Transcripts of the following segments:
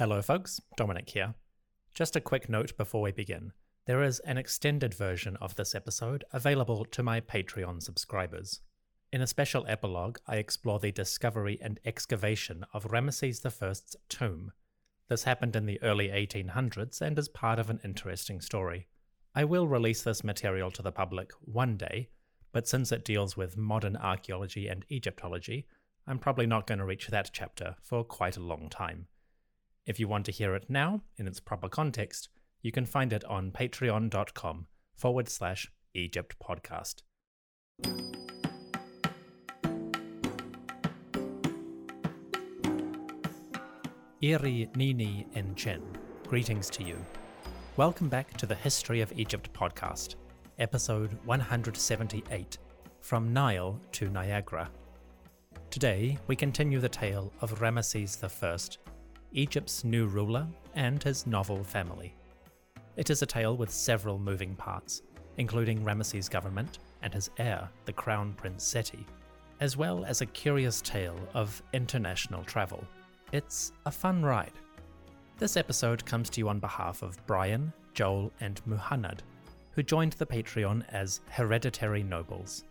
Hello, folks. Dominic here. Just a quick note before we begin. There is an extended version of this episode available to my Patreon subscribers. In a special epilogue, I explore the discovery and excavation of Ramesses I's tomb. This happened in the early 1800s and is part of an interesting story. I will release this material to the public one day, but since it deals with modern archaeology and Egyptology, I'm probably not going to reach that chapter for quite a long time. If you want to hear it now, in its proper context, you can find it on patreon.com forward slash Egypt podcast. Iri Nini Chen, greetings to you. Welcome back to the History of Egypt podcast, episode 178 From Nile to Niagara. Today, we continue the tale of Ramesses I, Egypt's new ruler, and his novel family. It is a tale with several moving parts, including Ramesses' government and his heir, the Crown Prince Seti, as well as a curious tale of international travel. It's a fun ride. This episode comes to you on behalf of Brian, Joel, and Muhannad, who joined the Patreon as hereditary nobles.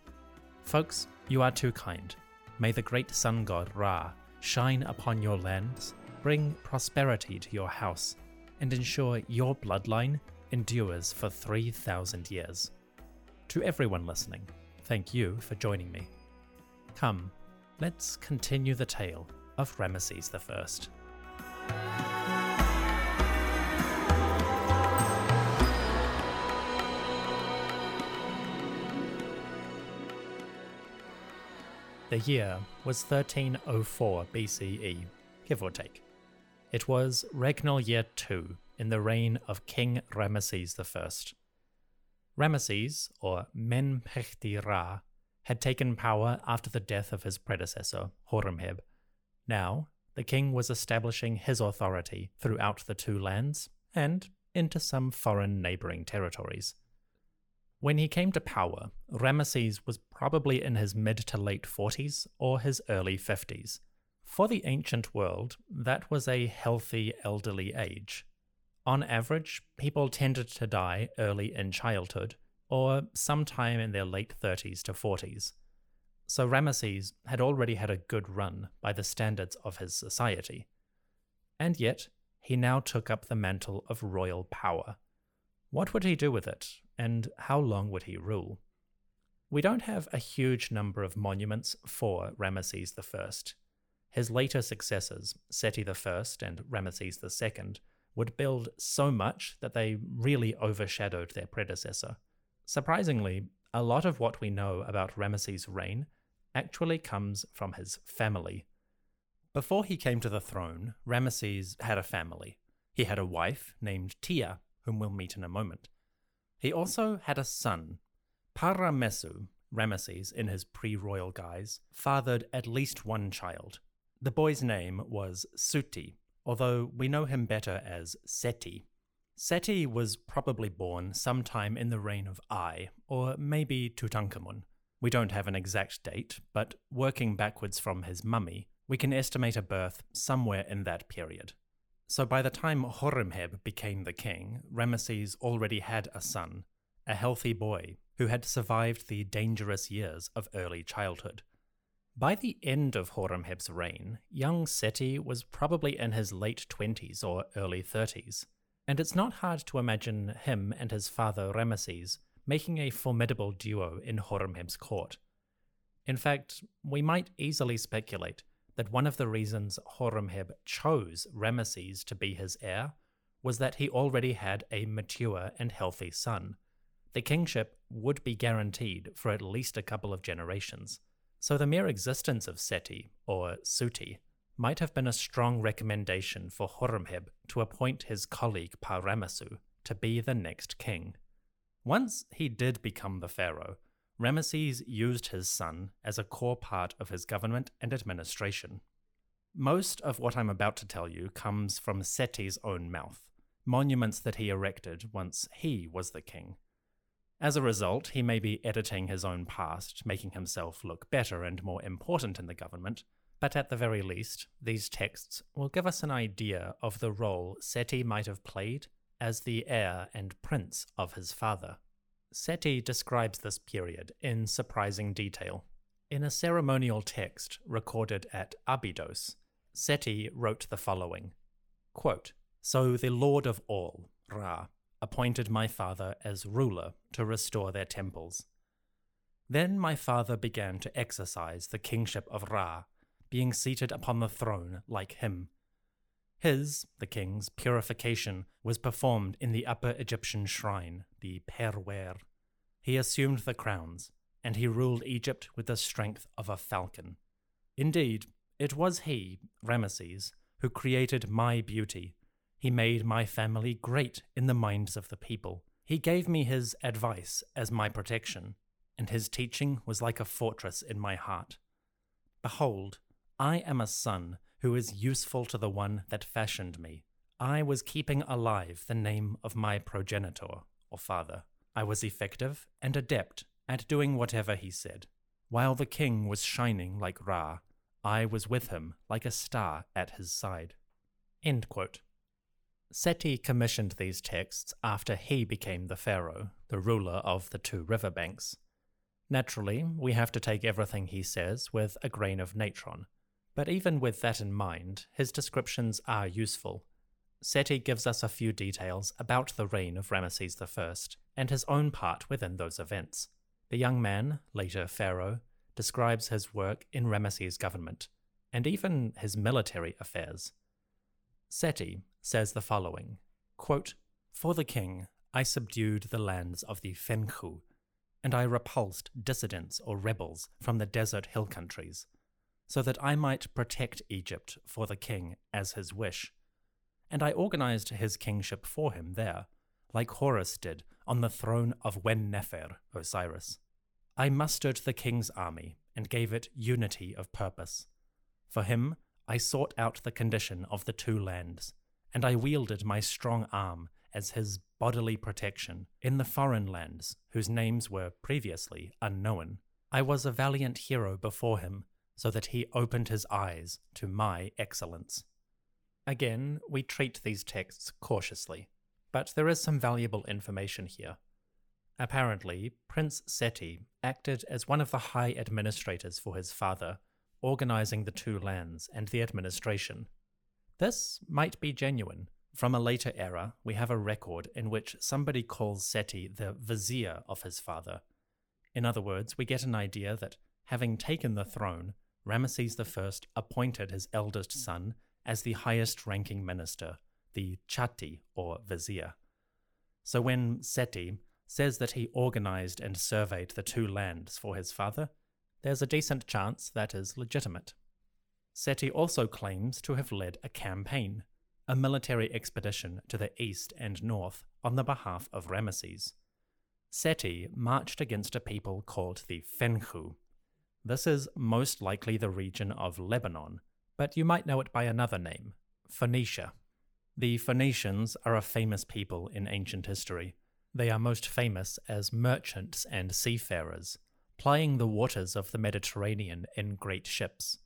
Folks, you are too kind. May the great sun god Ra shine upon your lands, bring prosperity to your house, and ensure your bloodline endures for 3,000 years. To everyone listening, thank you for joining me. Come, let's continue the tale of Ramesses I. The year was 1304 BCE, give or take. It was regnal year 2 in the reign of King Ramesses I. Ramesses, or Menpechti Ra, had taken power after the death of his predecessor, Horemheb. Now, the king was establishing his authority throughout the two lands and into some foreign neighboring territories. When he came to power, Ramesses was probably in his mid to late 40s or his early 50s. For the ancient world, that was a healthy elderly age. On average, people tended to die early in childhood or sometime in their late 30s to 40s. So Ramesses had already had a good run by the standards of his society. And yet, he now took up the mantle of royal power. What would he do with it, and how long would he rule? We don't have a huge number of monuments for Ramesses I. His later successors, Seti I and Ramesses II, would build so much that they really overshadowed their predecessor. Surprisingly, a lot of what we know about Ramesses' reign actually comes from his family. Before he came to the throne, Ramesses had a family. He had a wife named Tia, whom we'll meet in a moment. He also had a son. Paramessu, Ramesses, in his pre royal guise, fathered at least one child. The boy's name was Suti, although we know him better as Seti. Seti was probably born sometime in the reign of Ai, or maybe Tutankhamun. We don't have an exact date, but working backwards from his mummy, we can estimate a birth somewhere in that period. So by the time Horemheb became the king, Ramesses already had a son, a healthy boy who had survived the dangerous years of early childhood. By the end of Horemheb's reign, young Seti was probably in his late 20s or early 30s, and it's not hard to imagine him and his father Ramesses making a formidable duo in Horemheb's court. In fact, we might easily speculate that one of the reasons Horemheb chose Ramesses to be his heir was that he already had a mature and healthy son. The kingship would be guaranteed for at least a couple of generations, so the mere existence of Seti, or Suti, might have been a strong recommendation for Horemheb to appoint his colleague Pa-Ramassu to be the next king. Once he did become the pharaoh, Ramesses used his son as a core part of his government and administration. Most of what I'm about to tell you comes from Seti's own mouth, monuments that he erected once he was the king. As a result, he may be editing his own past, making himself look better and more important in the government, but at the very least, these texts will give us an idea of the role Seti might have played as the heir and prince of his father. Seti describes this period in surprising detail. In a ceremonial text recorded at Abydos, Seti wrote the following quote, So the Lord of all, Ra, appointed my father as ruler to restore their temples. Then my father began to exercise the kingship of Ra, being seated upon the throne like him. His, the king's, purification was performed in the upper Egyptian shrine, the Perwer. He assumed the crowns, and he ruled Egypt with the strength of a falcon. Indeed, it was he, Ramesses, who created my beauty he made my family great in the minds of the people. He gave me his advice as my protection, and his teaching was like a fortress in my heart. Behold, I am a son who is useful to the one that fashioned me. I was keeping alive the name of my progenitor, or father. I was effective and adept at doing whatever he said. While the king was shining like Ra, I was with him like a star at his side. Seti commissioned these texts after he became the pharaoh, the ruler of the two river banks. Naturally, we have to take everything he says with a grain of natron, but even with that in mind, his descriptions are useful. Seti gives us a few details about the reign of Ramesses I and his own part within those events. The young man, later pharaoh, describes his work in Ramesses' government, and even his military affairs. Seti says the following quote, For the king, I subdued the lands of the Fenchu, and I repulsed dissidents or rebels from the desert hill countries, so that I might protect Egypt for the king as his wish. And I organized his kingship for him there, like Horus did on the throne of Wen Nefer, Osiris. I mustered the king's army and gave it unity of purpose. For him, I sought out the condition of the two lands, and I wielded my strong arm as his bodily protection in the foreign lands whose names were previously unknown. I was a valiant hero before him, so that he opened his eyes to my excellence. Again, we treat these texts cautiously, but there is some valuable information here. Apparently, Prince Seti acted as one of the high administrators for his father organizing the two lands and the administration. This might be genuine. From a later era, we have a record in which somebody calls Seti the vizier of his father. In other words, we get an idea that, having taken the throne, Ramesses I appointed his eldest son as the highest ranking minister, the chatti or vizier. So when Seti says that he organized and surveyed the two lands for his father, there's a decent chance that is legitimate. Seti also claims to have led a campaign, a military expedition to the east and north on the behalf of Ramesses. Seti marched against a people called the Fenchu. This is most likely the region of Lebanon, but you might know it by another name, Phoenicia. The Phoenicians are a famous people in ancient history. They are most famous as merchants and seafarers plying the waters of the Mediterranean in great ships.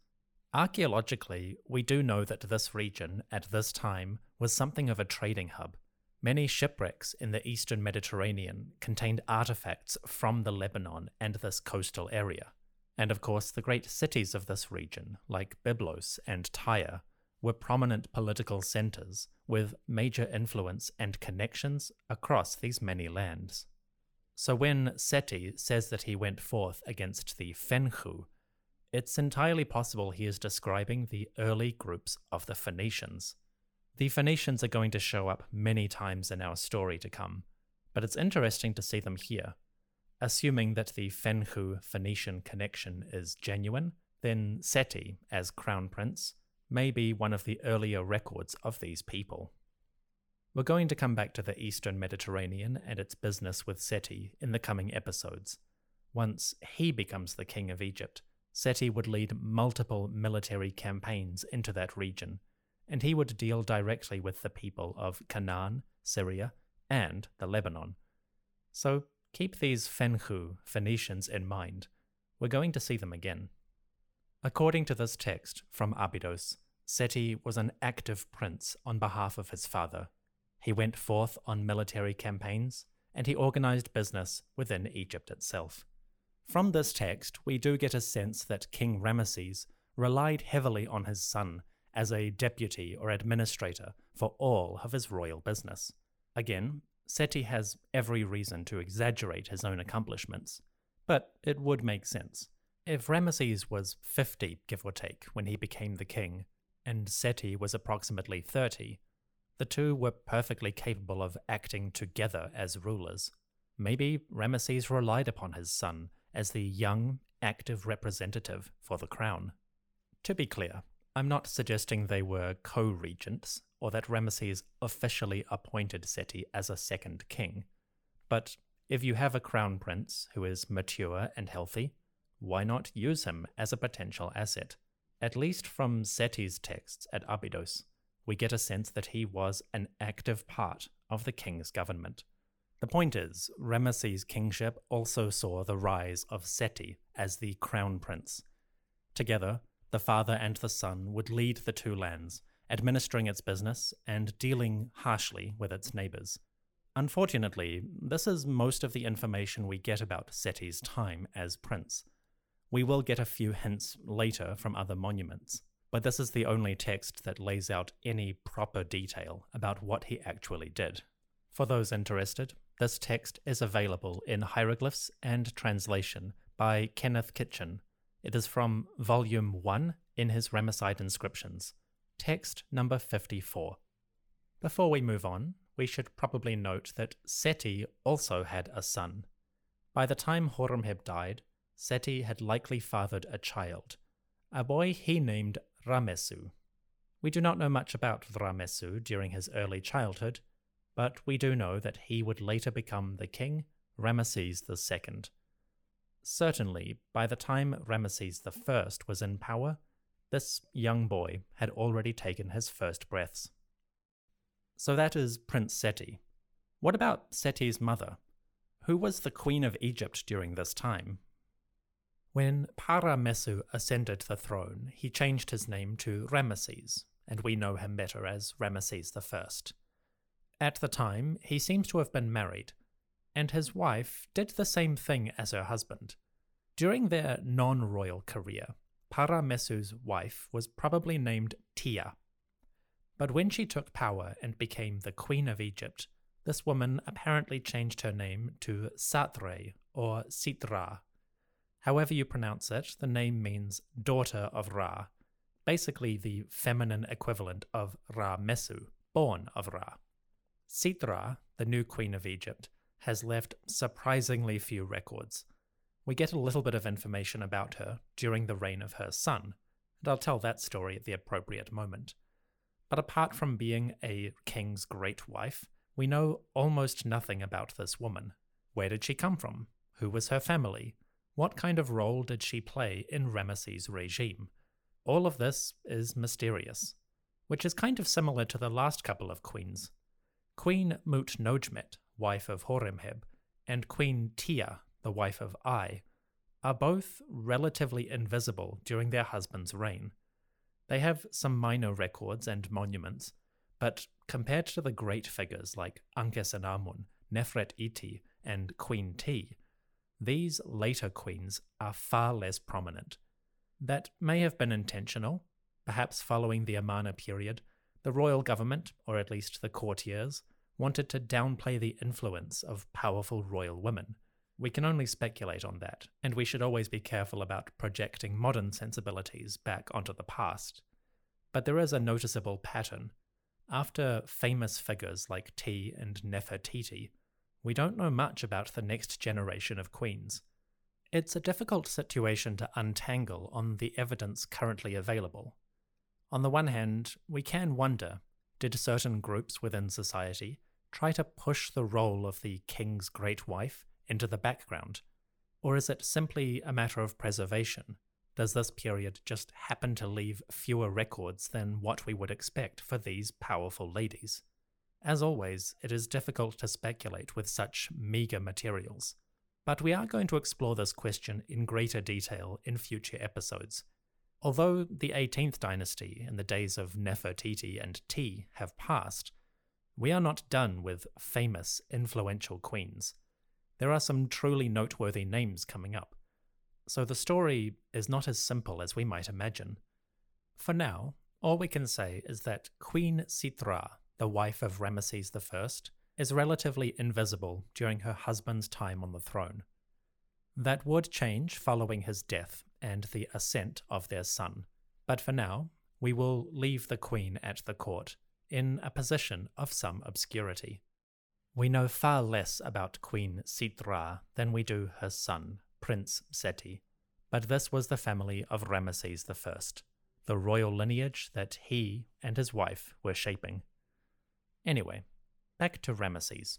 Archaeologically, we do know that this region, at this time, was something of a trading hub. Many shipwrecks in the eastern Mediterranean contained artifacts from the Lebanon and this coastal area. And of course, the great cities of this region, like Byblos and Tyre, were prominent political centers with major influence and connections across these many lands. So when Seti says that he went forth against the Fenchu, it's entirely possible he is describing the early groups of the Phoenicians. The Phoenicians are going to show up many times in our story to come, but it's interesting to see them here. Assuming that the Fenchu Phoenician connection is genuine, then Seti, as crown prince, may be one of the earlier records of these people. We're going to come back to the Eastern Mediterranean and its business with Seti in the coming episodes. Once he becomes the king of Egypt, Seti would lead multiple military campaigns into that region, and he would deal directly with the people of Canaan, Syria, and the Lebanon. So keep these Fenchu Phoenicians in mind. We're going to see them again. According to this text from Abydos, Seti was an active prince on behalf of his father. He went forth on military campaigns, and he organized business within Egypt itself. From this text, we do get a sense that King Ramesses relied heavily on his son as a deputy or administrator for all of his royal business. Again, Seti has every reason to exaggerate his own accomplishments, but it would make sense. If Ramesses was 50, give or take, when he became the king, and Seti was approximately 30, the two were perfectly capable of acting together as rulers. Maybe Ramesses relied upon his son as the young, active representative for the crown. To be clear, I'm not suggesting they were co regents or that Ramesses officially appointed Seti as a second king, but if you have a crown prince who is mature and healthy, why not use him as a potential asset? At least from Seti's texts at Abydos, we get a sense that he was an active part of the king's government. The point is, Ramesses' kingship also saw the rise of Seti as the crown prince. Together, the father and the son would lead the two lands, administering its business and dealing harshly with its neighbors. Unfortunately, this is most of the information we get about Seti's time as prince. We will get a few hints later from other monuments, but this is the only text that lays out any proper detail about what he actually did. For those interested, this text is available in hieroglyphs and translation by Kenneth Kitchen. It is from Volume 1 in his Ramesside inscriptions, text number 54. Before we move on, we should probably note that Seti also had a son. By the time Horemheb died, Seti had likely fathered a child, a boy he named Ramesu. We do not know much about Ramesu during his early childhood, but we do know that he would later become the king Ramesses II. Certainly, by the time Ramesses I was in power, this young boy had already taken his first breaths. So that is Prince Seti. What about Seti's mother? Who was the queen of Egypt during this time? When Para-Messu ascended the throne, he changed his name to Ramesses, and we know him better as Ramesses I. At the time, he seems to have been married, and his wife did the same thing as her husband. During their non royal career, Para-Messu's wife was probably named Tia, but when she took power and became the Queen of Egypt, this woman apparently changed her name to Satre or Sitra. However you pronounce it, the name means daughter of Ra, basically the feminine equivalent of Ra Mesu, born of Ra. Sitra, the new queen of Egypt, has left surprisingly few records. We get a little bit of information about her during the reign of her son, and I'll tell that story at the appropriate moment. But apart from being a king's great wife, we know almost nothing about this woman. Where did she come from? Who was her family? What kind of role did she play in Ramesses' regime? All of this is mysterious, which is kind of similar to the last couple of queens. Queen Mutnedjmet, wife of Horemheb, and Queen Tia, the wife of Ai, are both relatively invisible during their husband's reign. They have some minor records and monuments, but compared to the great figures like Ankhesenamun, Nefertiti, and Queen Ti, these later queens are far less prominent. That may have been intentional. Perhaps following the Amarna period, the royal government, or at least the courtiers, wanted to downplay the influence of powerful royal women. We can only speculate on that, and we should always be careful about projecting modern sensibilities back onto the past. But there is a noticeable pattern. After famous figures like Ti and Nefertiti, we don't know much about the next generation of queens. It's a difficult situation to untangle on the evidence currently available. On the one hand, we can wonder did certain groups within society try to push the role of the king's great wife into the background? Or is it simply a matter of preservation? Does this period just happen to leave fewer records than what we would expect for these powerful ladies? As always, it is difficult to speculate with such meagre materials, but we are going to explore this question in greater detail in future episodes. Although the 18th dynasty and the days of Nefertiti and Ti have passed, we are not done with famous, influential queens. There are some truly noteworthy names coming up. So the story is not as simple as we might imagine. For now, all we can say is that Queen Sitra the wife of Ramesses I, is relatively invisible during her husband's time on the throne. That would change following his death and the ascent of their son, but for now, we will leave the queen at the court in a position of some obscurity. We know far less about Queen Sitra than we do her son, Prince Seti, but this was the family of Ramesses I, the royal lineage that he and his wife were shaping. Anyway, back to Ramesses.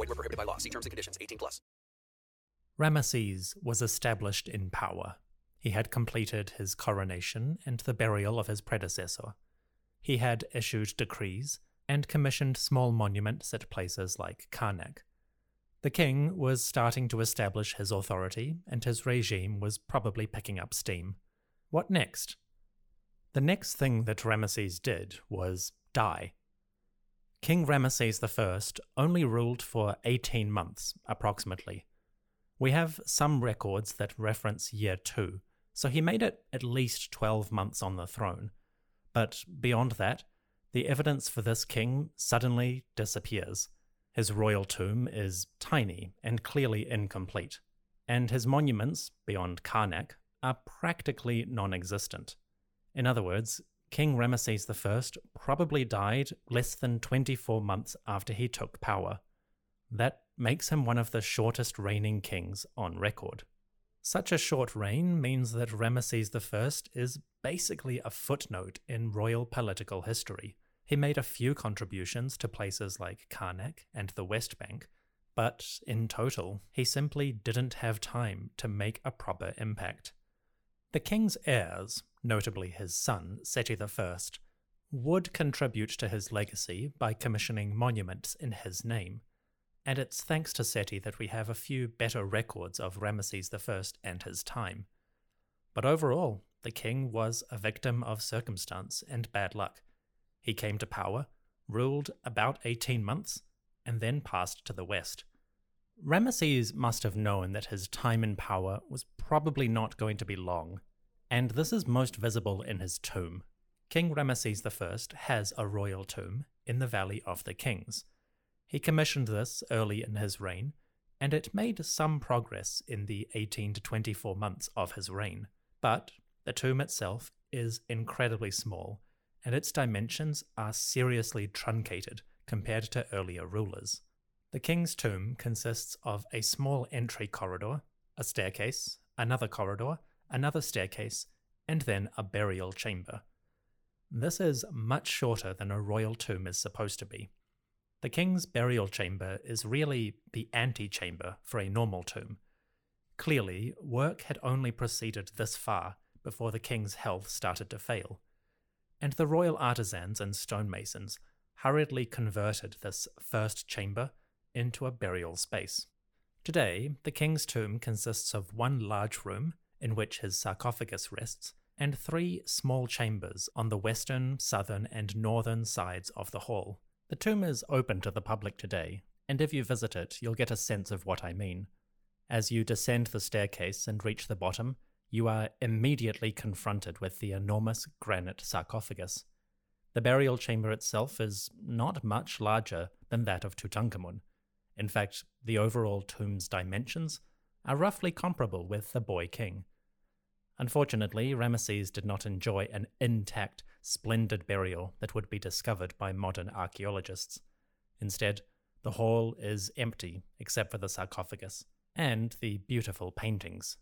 Void were prohibited by law. See terms and conditions. 18 plus. Ramesses was established in power. He had completed his coronation and the burial of his predecessor. He had issued decrees and commissioned small monuments at places like Karnak. The king was starting to establish his authority, and his regime was probably picking up steam. What next? The next thing that Ramesses did was die. King Ramesses I only ruled for 18 months, approximately. We have some records that reference year 2, so he made it at least 12 months on the throne. But beyond that, the evidence for this king suddenly disappears. His royal tomb is tiny and clearly incomplete, and his monuments, beyond Karnak, are practically non existent. In other words, King Ramesses I probably died less than 24 months after he took power. That makes him one of the shortest reigning kings on record. Such a short reign means that Ramesses I is basically a footnote in royal political history. He made a few contributions to places like Karnak and the West Bank, but in total, he simply didn't have time to make a proper impact. The king's heirs, notably his son, Seti I, would contribute to his legacy by commissioning monuments in his name, and it's thanks to Seti that we have a few better records of Ramesses I and his time. But overall, the king was a victim of circumstance and bad luck. He came to power, ruled about 18 months, and then passed to the west. Ramesses must have known that his time in power was probably not going to be long, and this is most visible in his tomb. King Ramesses I has a royal tomb in the Valley of the Kings. He commissioned this early in his reign, and it made some progress in the 18 to 24 months of his reign. But the tomb itself is incredibly small and its dimensions are seriously truncated compared to earlier rulers. The king's tomb consists of a small entry corridor, a staircase, another corridor, another staircase, and then a burial chamber. This is much shorter than a royal tomb is supposed to be. The king's burial chamber is really the antechamber for a normal tomb. Clearly, work had only proceeded this far before the king's health started to fail and the royal artisans and stonemasons hurriedly converted this first chamber into a burial space. Today, the king's tomb consists of one large room in which his sarcophagus rests, and three small chambers on the western, southern, and northern sides of the hall. The tomb is open to the public today, and if you visit it, you'll get a sense of what I mean. As you descend the staircase and reach the bottom, you are immediately confronted with the enormous granite sarcophagus. The burial chamber itself is not much larger than that of Tutankhamun. In fact, the overall tomb's dimensions are roughly comparable with the boy king. Unfortunately, Ramesses did not enjoy an intact, splendid burial that would be discovered by modern archaeologists. Instead, the hall is empty except for the sarcophagus and the beautiful paintings.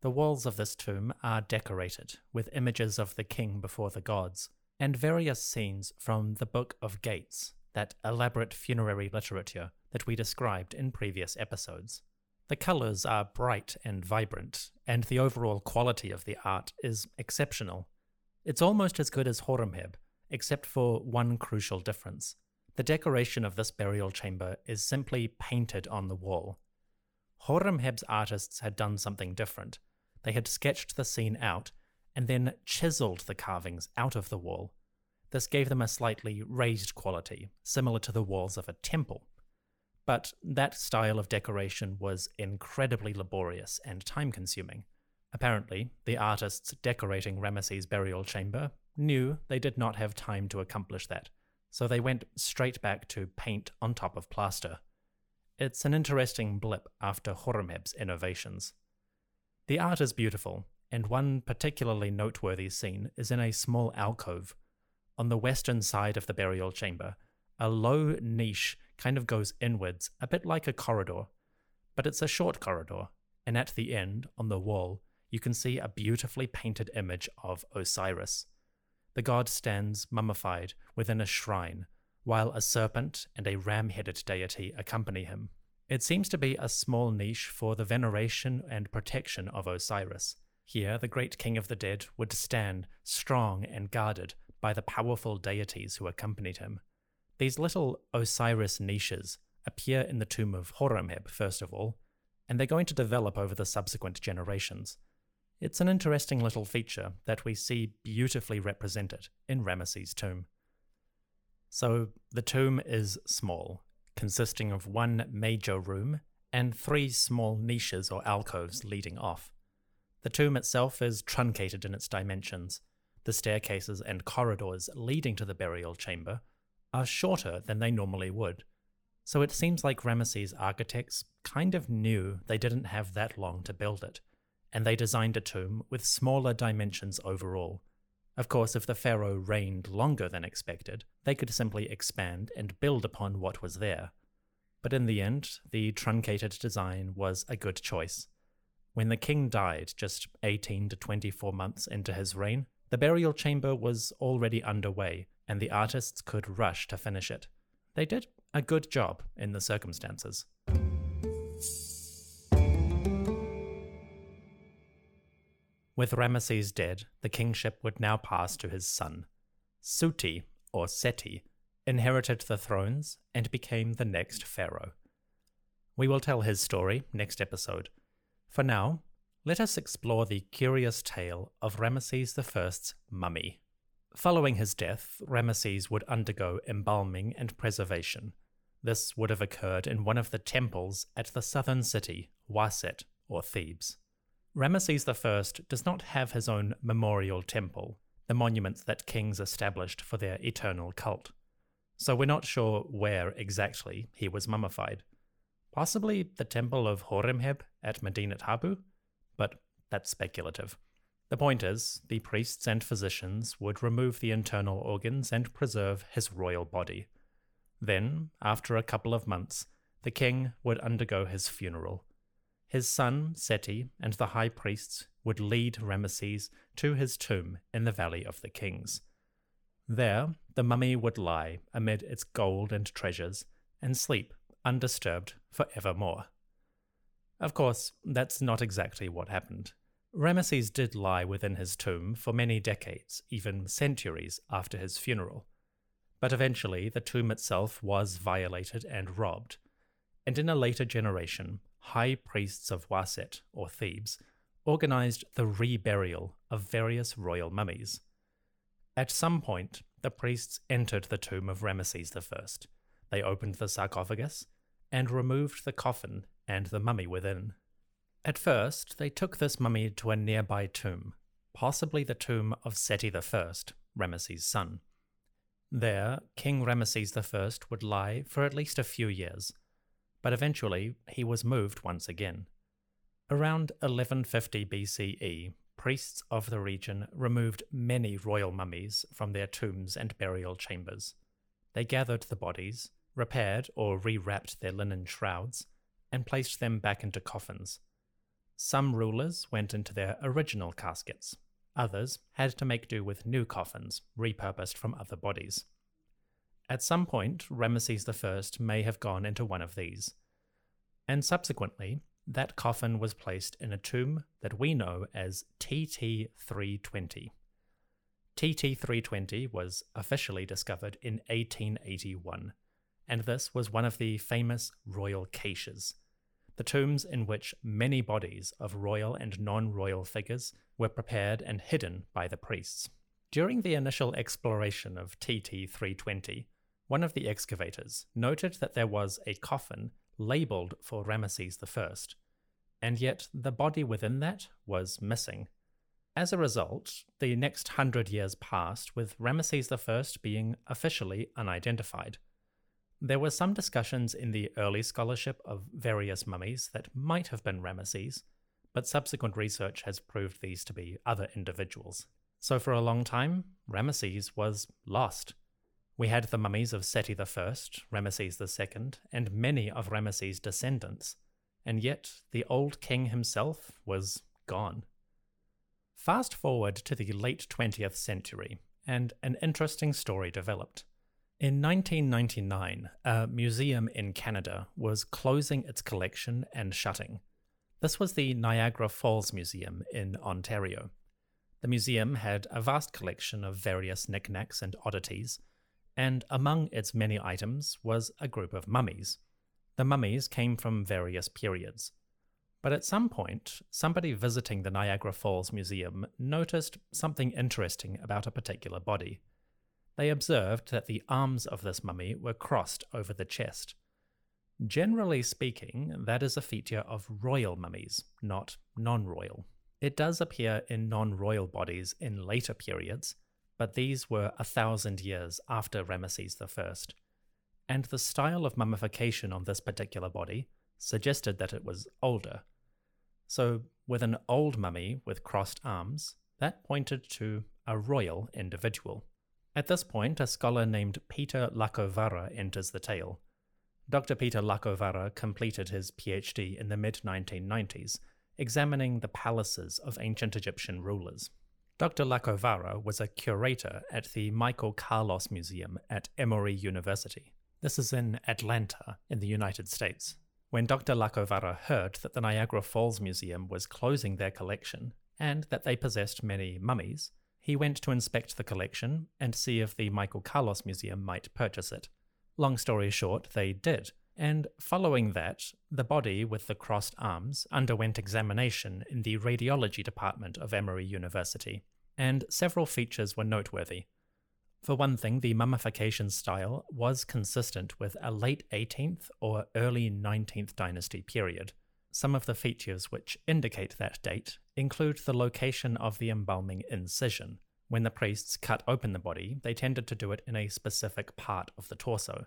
The walls of this tomb are decorated with images of the king before the gods and various scenes from the Book of Gates, that elaborate funerary literature that we described in previous episodes. The colours are bright and vibrant, and the overall quality of the art is exceptional. It's almost as good as Horemheb, except for one crucial difference. The decoration of this burial chamber is simply painted on the wall. Horemheb's artists had done something different. They had sketched the scene out and then chiseled the carvings out of the wall. This gave them a slightly raised quality, similar to the walls of a temple. But that style of decoration was incredibly laborious and time consuming. Apparently, the artists decorating Ramesses' burial chamber knew they did not have time to accomplish that, so they went straight back to paint on top of plaster. It's an interesting blip after Horemheb's innovations. The art is beautiful, and one particularly noteworthy scene is in a small alcove. On the western side of the burial chamber, a low niche kind of goes inwards, a bit like a corridor. But it's a short corridor, and at the end, on the wall, you can see a beautifully painted image of Osiris. The god stands mummified within a shrine, while a serpent and a ram headed deity accompany him. It seems to be a small niche for the veneration and protection of Osiris. Here, the great king of the dead would stand, strong and guarded by the powerful deities who accompanied him. These little Osiris niches appear in the tomb of Horemheb, first of all, and they're going to develop over the subsequent generations. It's an interesting little feature that we see beautifully represented in Ramesses' tomb. So, the tomb is small, consisting of one major room and three small niches or alcoves leading off. The tomb itself is truncated in its dimensions. The staircases and corridors leading to the burial chamber are shorter than they normally would. So it seems like Ramesses' architects kind of knew they didn't have that long to build it, and they designed a tomb with smaller dimensions overall. Of course, if the pharaoh reigned longer than expected, they could simply expand and build upon what was there. But in the end, the truncated design was a good choice. When the king died just 18 to 24 months into his reign, the burial chamber was already underway, and the artists could rush to finish it. They did a good job in the circumstances. With Ramesses dead, the kingship would now pass to his son. Suti, or Seti, inherited the thrones and became the next pharaoh. We will tell his story next episode. For now, let us explore the curious tale of Ramesses I's mummy. Following his death, Ramesses would undergo embalming and preservation. This would have occurred in one of the temples at the southern city, Waset, or Thebes. Ramesses I does not have his own memorial temple, the monuments that kings established for their eternal cult. So we're not sure where exactly he was mummified. Possibly the temple of Horemheb at Medinet Habu, but that's speculative. The point is, the priests and physicians would remove the internal organs and preserve his royal body. Then, after a couple of months, the king would undergo his funeral. His son, Seti, and the high priests would lead Ramesses to his tomb in the Valley of the Kings. There, the mummy would lie amid its gold and treasures and sleep undisturbed for evermore. Of course, that's not exactly what happened. Ramesses did lie within his tomb for many decades, even centuries after his funeral. But eventually, the tomb itself was violated and robbed. And in a later generation, high priests of Waset, or Thebes, organized the reburial of various royal mummies. At some point, the priests entered the tomb of Ramesses I. They opened the sarcophagus and removed the coffin and the mummy within. At first, they took this mummy to a nearby tomb, possibly the tomb of Seti I, Ramesses' son. There, King Ramesses I would lie for at least a few years, but eventually he was moved once again. Around 1150 BCE, priests of the region removed many royal mummies from their tombs and burial chambers. They gathered the bodies, repaired or rewrapped their linen shrouds, and placed them back into coffins. Some rulers went into their original caskets, Others had to make do with new coffins, repurposed from other bodies. At some point, Ramesses I may have gone into one of these. And subsequently, that coffin was placed in a tomb that we know as TT 320. TT 320 was officially discovered in 1881, and this was one of the famous royal caches, the tombs in which many bodies of royal and non royal figures were prepared and hidden by the priests. During the initial exploration of TT 320, one of the excavators noted that there was a coffin labeled for Ramesses I, and yet the body within that was missing. As a result, the next hundred years passed with Ramesses I being officially unidentified. There were some discussions in the early scholarship of various mummies that might have been Ramesses, but subsequent research has proved these to be other individuals. So for a long time, Ramesses was lost. We had the mummies of Seti I, Ramesses II, and many of Ramesses' descendants, and yet the old king himself was gone. Fast forward to the late 20th century, and an interesting story developed. In 1999, a museum in Canada was closing its collection and shutting. This was the Niagara Falls Museum in Ontario. The museum had a vast collection of various knickknacks and oddities, and among its many items was a group of mummies. The mummies came from various periods. But at some point, somebody visiting the Niagara Falls Museum noticed something interesting about a particular body they observed that the arms of this mummy were crossed over the chest. Generally speaking, that is a feature of royal mummies, not non royal. It does appear in non royal bodies in later periods, but these were a thousand years after Ramesses I, and the style of mummification on this particular body suggested that it was older. So, with an old mummy with crossed arms, that pointed to a royal individual. At this point, a scholar named Peter Lacovara enters the tale. Dr. Peter Lacovara completed his PhD in the mid 1990s, examining the palaces of ancient Egyptian rulers. Dr. Lacovara was a curator at the Michael Carlos Museum at Emory University. This is in Atlanta, in the United States. When Dr. Lacovara heard that the Niagara Falls Museum was closing their collection and that they possessed many mummies, he went to inspect the collection and see if the Michael Carlos Museum might purchase it. Long story short, they did. And following that, the body with the crossed arms underwent examination in the radiology department of Emory University, and several features were noteworthy. For one thing, the mummification style was consistent with a late 18th or early 19th dynasty period. Some of the features which indicate that date include the location of the embalming incision. When the priests cut open the body, they tended to do it in a specific part of the torso.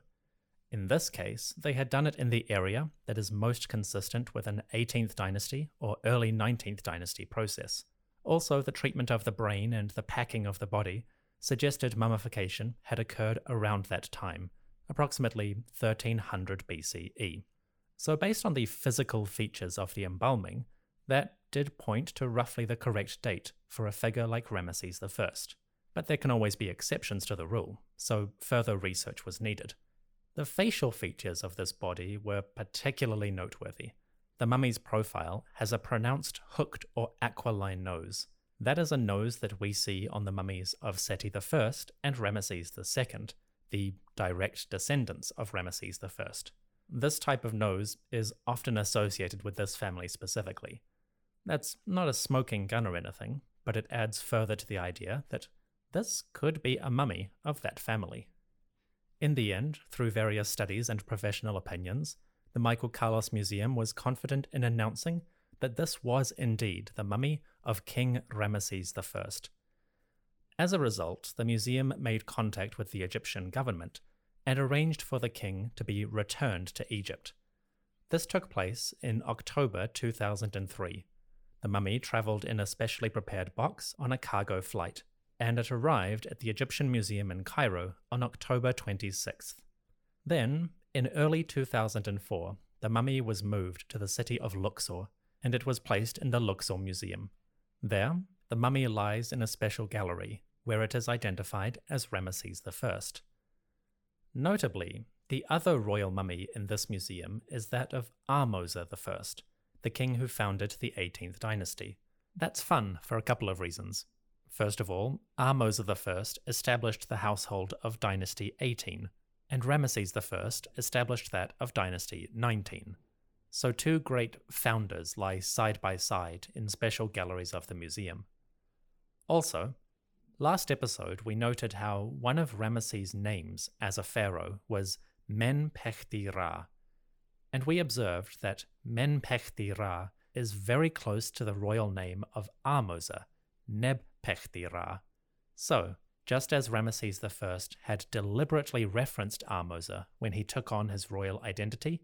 In this case, they had done it in the area that is most consistent with an 18th dynasty or early 19th dynasty process. Also, the treatment of the brain and the packing of the body suggested mummification had occurred around that time, approximately 1300 BCE. So, based on the physical features of the embalming, that did point to roughly the correct date for a figure like Ramesses I. But there can always be exceptions to the rule, so further research was needed. The facial features of this body were particularly noteworthy. The mummy's profile has a pronounced hooked or aquiline nose. That is a nose that we see on the mummies of Seti I and Ramesses II, the direct descendants of Ramesses I. This type of nose is often associated with this family specifically. That's not a smoking gun or anything, but it adds further to the idea that this could be a mummy of that family. In the end, through various studies and professional opinions, the Michael Carlos Museum was confident in announcing that this was indeed the mummy of King Ramesses I. As a result, the museum made contact with the Egyptian government and arranged for the king to be returned to Egypt. This took place in October 2003. The mummy travelled in a specially prepared box on a cargo flight, and it arrived at the Egyptian Museum in Cairo on October 26th. Then, in early 2004, the mummy was moved to the city of Luxor, and it was placed in the Luxor Museum. There, the mummy lies in a special gallery, where it is identified as Ramesses I. Notably, the other royal mummy in this museum is that of Ahmose I, the king who founded the 18th dynasty. That's fun for a couple of reasons. First of all, Ahmose I established the household of Dynasty 18, and Ramesses I established that of Dynasty 19. So two great founders lie side by side in special galleries of the museum. Also, last episode we noted how one of Ramesses' names as a pharaoh was Menpechti Ra, and we observed that Menpechti Ra is very close to the royal name of Ahmose, Nebpechti Ra. So, just as Ramesses I had deliberately referenced Ahmose when he took on his royal identity,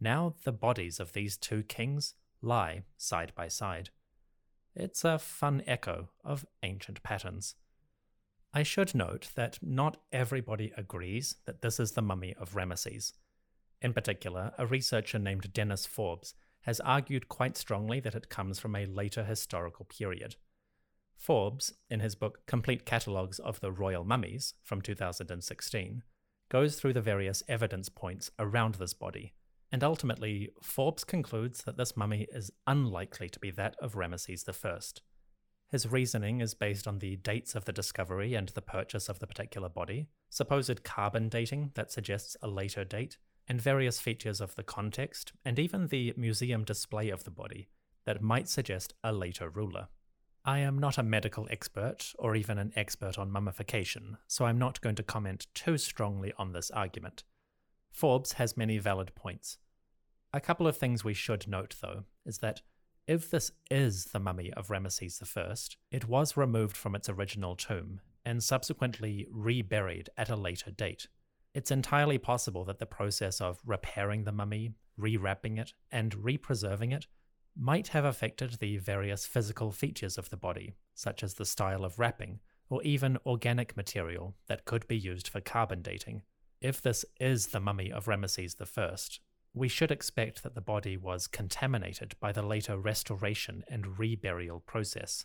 now the bodies of these two kings lie side by side. It's a fun echo of ancient patterns. I should note that not everybody agrees that this is the mummy of Ramesses. In particular, a researcher named Dennis Forbes has argued quite strongly that it comes from a later historical period. Forbes, in his book Complete Catalogues of the Royal Mummies from 2016, goes through the various evidence points around this body, and ultimately, Forbes concludes that this mummy is unlikely to be that of Ramesses I. His reasoning is based on the dates of the discovery and the purchase of the particular body, supposed carbon dating that suggests a later date, and various features of the context, and even the museum display of the body that might suggest a later ruler. I am not a medical expert or even an expert on mummification, so I'm not going to comment too strongly on this argument. Forbes has many valid points. A couple of things we should note, though, is that if this is the mummy of Ramesses I, it was removed from its original tomb and subsequently reburied at a later date. It's entirely possible that the process of repairing the mummy, rewrapping it, and represerving it might have affected the various physical features of the body, such as the style of wrapping, or even organic material that could be used for carbon dating. If this is the mummy of Ramesses I, we should expect that the body was contaminated by the later restoration and reburial process.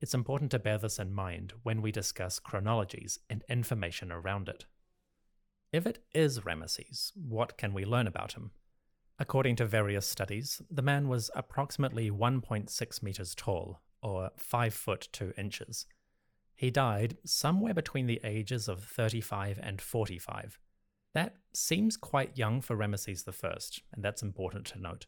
It's important to bear this in mind when we discuss chronologies and information around it. If it is Ramesses, what can we learn about him? According to various studies, the man was approximately 1.6 meters tall, or 5 foot 2 inches. He died somewhere between the ages of 35 and 45. That seems quite young for Ramesses I, and that's important to note.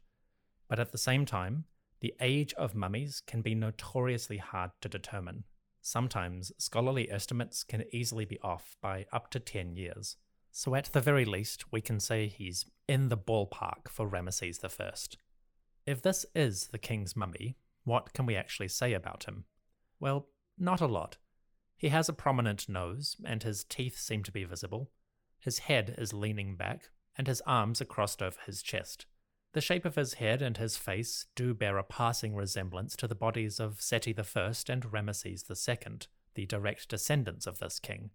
But at the same time, the age of mummies can be notoriously hard to determine. Sometimes scholarly estimates can easily be off by up to 10 years. So, at the very least, we can say he's in the ballpark for Ramesses I. If this is the king's mummy, what can we actually say about him? Well, not a lot. He has a prominent nose, and his teeth seem to be visible. His head is leaning back, and his arms are crossed over his chest. The shape of his head and his face do bear a passing resemblance to the bodies of Seti I and Ramesses II, the direct descendants of this king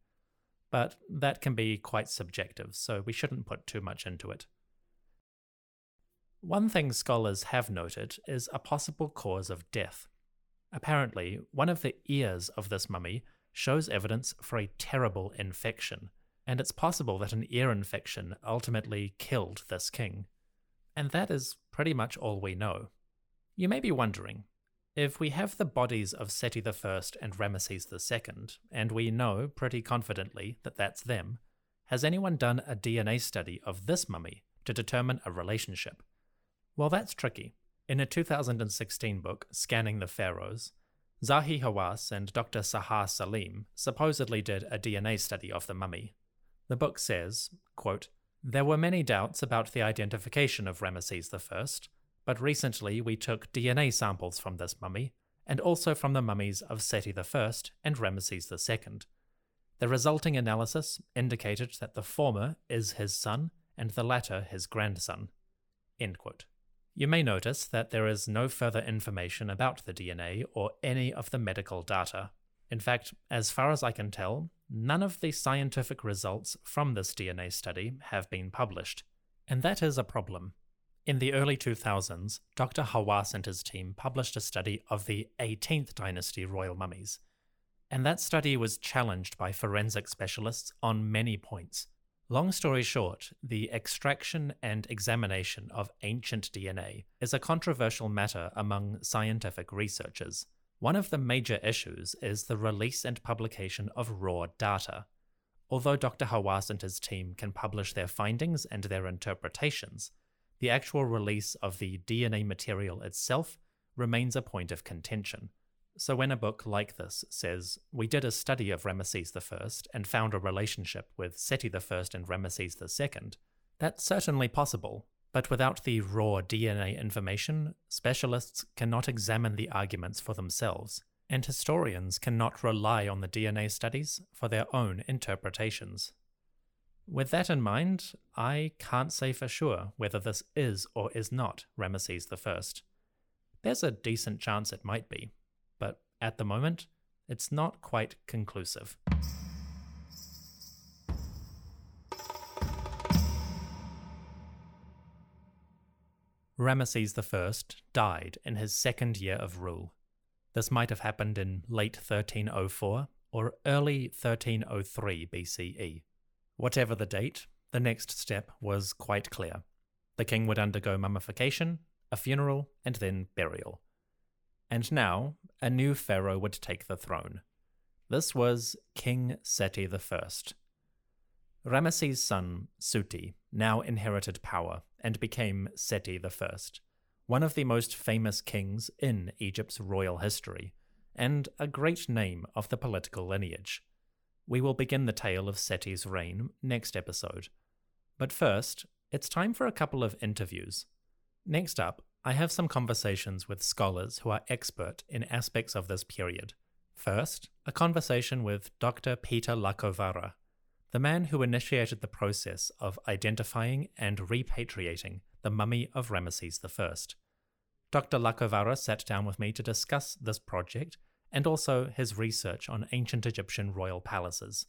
but that can be quite subjective, so we shouldn't put too much into it. One thing scholars have noted is a possible cause of death. Apparently, one of the ears of this mummy shows evidence for a terrible infection, and it's possible that an ear infection ultimately killed this king. And that is pretty much all we know. You may be wondering if we have the bodies of Seti I and Ramesses II, and we know pretty confidently that that's them, has anyone done a DNA study of this mummy to determine a relationship? Well, that's tricky. In a 2016 book, Scanning the Pharaohs, Zahi Hawass and Dr. Sahar Saleem supposedly did a DNA study of the mummy. The book says, quote, There were many doubts about the identification of Ramesses I, but recently we took DNA samples from this mummy, and also from the mummies of Seti I and Ramesses II. The resulting analysis indicated that the former is his son and the latter his grandson. You may notice that there is no further information about the DNA or any of the medical data. In fact, as far as I can tell, none of the scientific results from this DNA study have been published. And that is a problem. In the early 2000s, Dr. Hawass and his team published a study of the 18th dynasty royal mummies. And that study was challenged by forensic specialists on many points. Long story short, the extraction and examination of ancient DNA is a controversial matter among scientific researchers. One of the major issues is the release and publication of raw data. Although Dr. Hawass and his team can publish their findings and their interpretations, the actual release of the DNA material itself remains a point of contention. So, when a book like this says, We did a study of Ramesses I and found a relationship with Seti I and Ramesses II, that's certainly possible, but without the raw DNA information, specialists cannot examine the arguments for themselves, and historians cannot rely on the DNA studies for their own interpretations. With that in mind, I can't say for sure whether this is or is not Ramesses I. There's a decent chance it might be, but at the moment, it's not quite conclusive. Ramesses I died in his second year of rule. This might have happened in late 1304 or early 1303 BCE. Whatever the date, the next step was quite clear. The king would undergo mummification, a funeral, and then burial. And now, a new pharaoh would take the throne. This was King Seti I. Ramesses' son, Suty, now inherited power and became Seti I, one of the most famous kings in Egypt's royal history, and a great name of the political lineage. We will begin the tale of Seti's reign next episode. But first, it's time for a couple of interviews. Next up, I have some conversations with scholars who are expert in aspects of this period. First, a conversation with Dr. Peter Lacovara, the man who initiated the process of identifying and repatriating the mummy of Ramesses I. Dr. Lacovara sat down with me to discuss this project and also his research on ancient Egyptian royal palaces.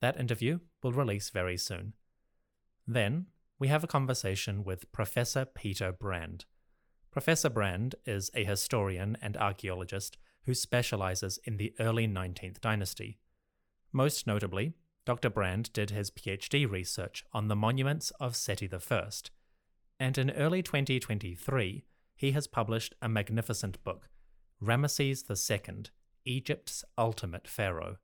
That interview will release very soon. Then, we have a conversation with Professor Peter Brand. Professor Brand is a historian and archaeologist who specializes in the early 19th dynasty. Most notably, Dr. Brand did his PhD research on the monuments of Seti I, and in early 2023, he has published a magnificent book Ramesses II, Egypt's Ultimate Pharaoh.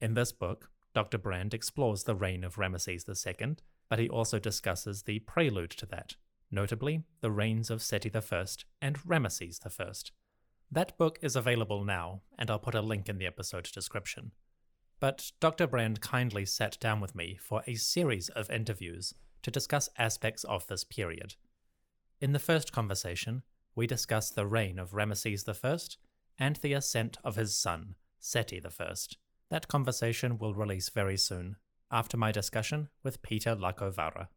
In this book, Dr. Brand explores the reign of Ramesses II, but he also discusses the prelude to that, notably the reigns of Seti I and Ramesses I. That book is available now, and I'll put a link in the episode description. But Dr. Brand kindly sat down with me for a series of interviews to discuss aspects of this period. In the first conversation, we discuss the reign of Ramesses I and the ascent of his son, Seti I. That conversation will release very soon, after my discussion with Peter Lacovara.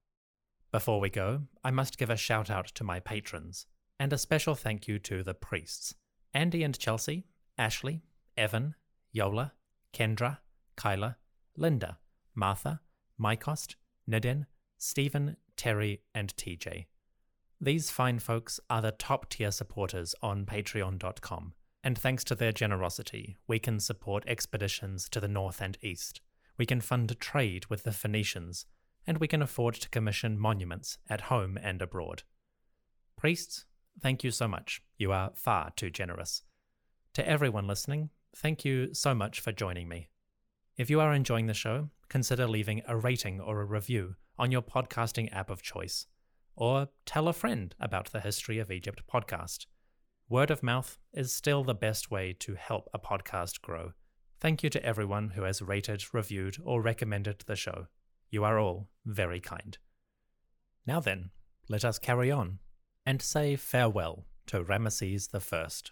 Before we go, I must give a shout out to my patrons, and a special thank you to the priests Andy and Chelsea, Ashley, Evan, Yola, Kendra, Kyla, Linda, Martha, Mycost, Nidin, Stephen, Terry, and TJ. These fine folks are the top tier supporters on patreon.com, and thanks to their generosity, we can support expeditions to the north and east. We can fund trade with the Phoenicians, and we can afford to commission monuments at home and abroad. Priests, thank you so much. You are far too generous. To everyone listening, thank you so much for joining me. If you are enjoying the show, consider leaving a rating or a review on your podcasting app of choice or tell a friend about the History of Egypt podcast. Word of mouth is still the best way to help a podcast grow. Thank you to everyone who has rated, reviewed, or recommended the show. You are all very kind. Now then, let us carry on and say farewell to Ramesses the With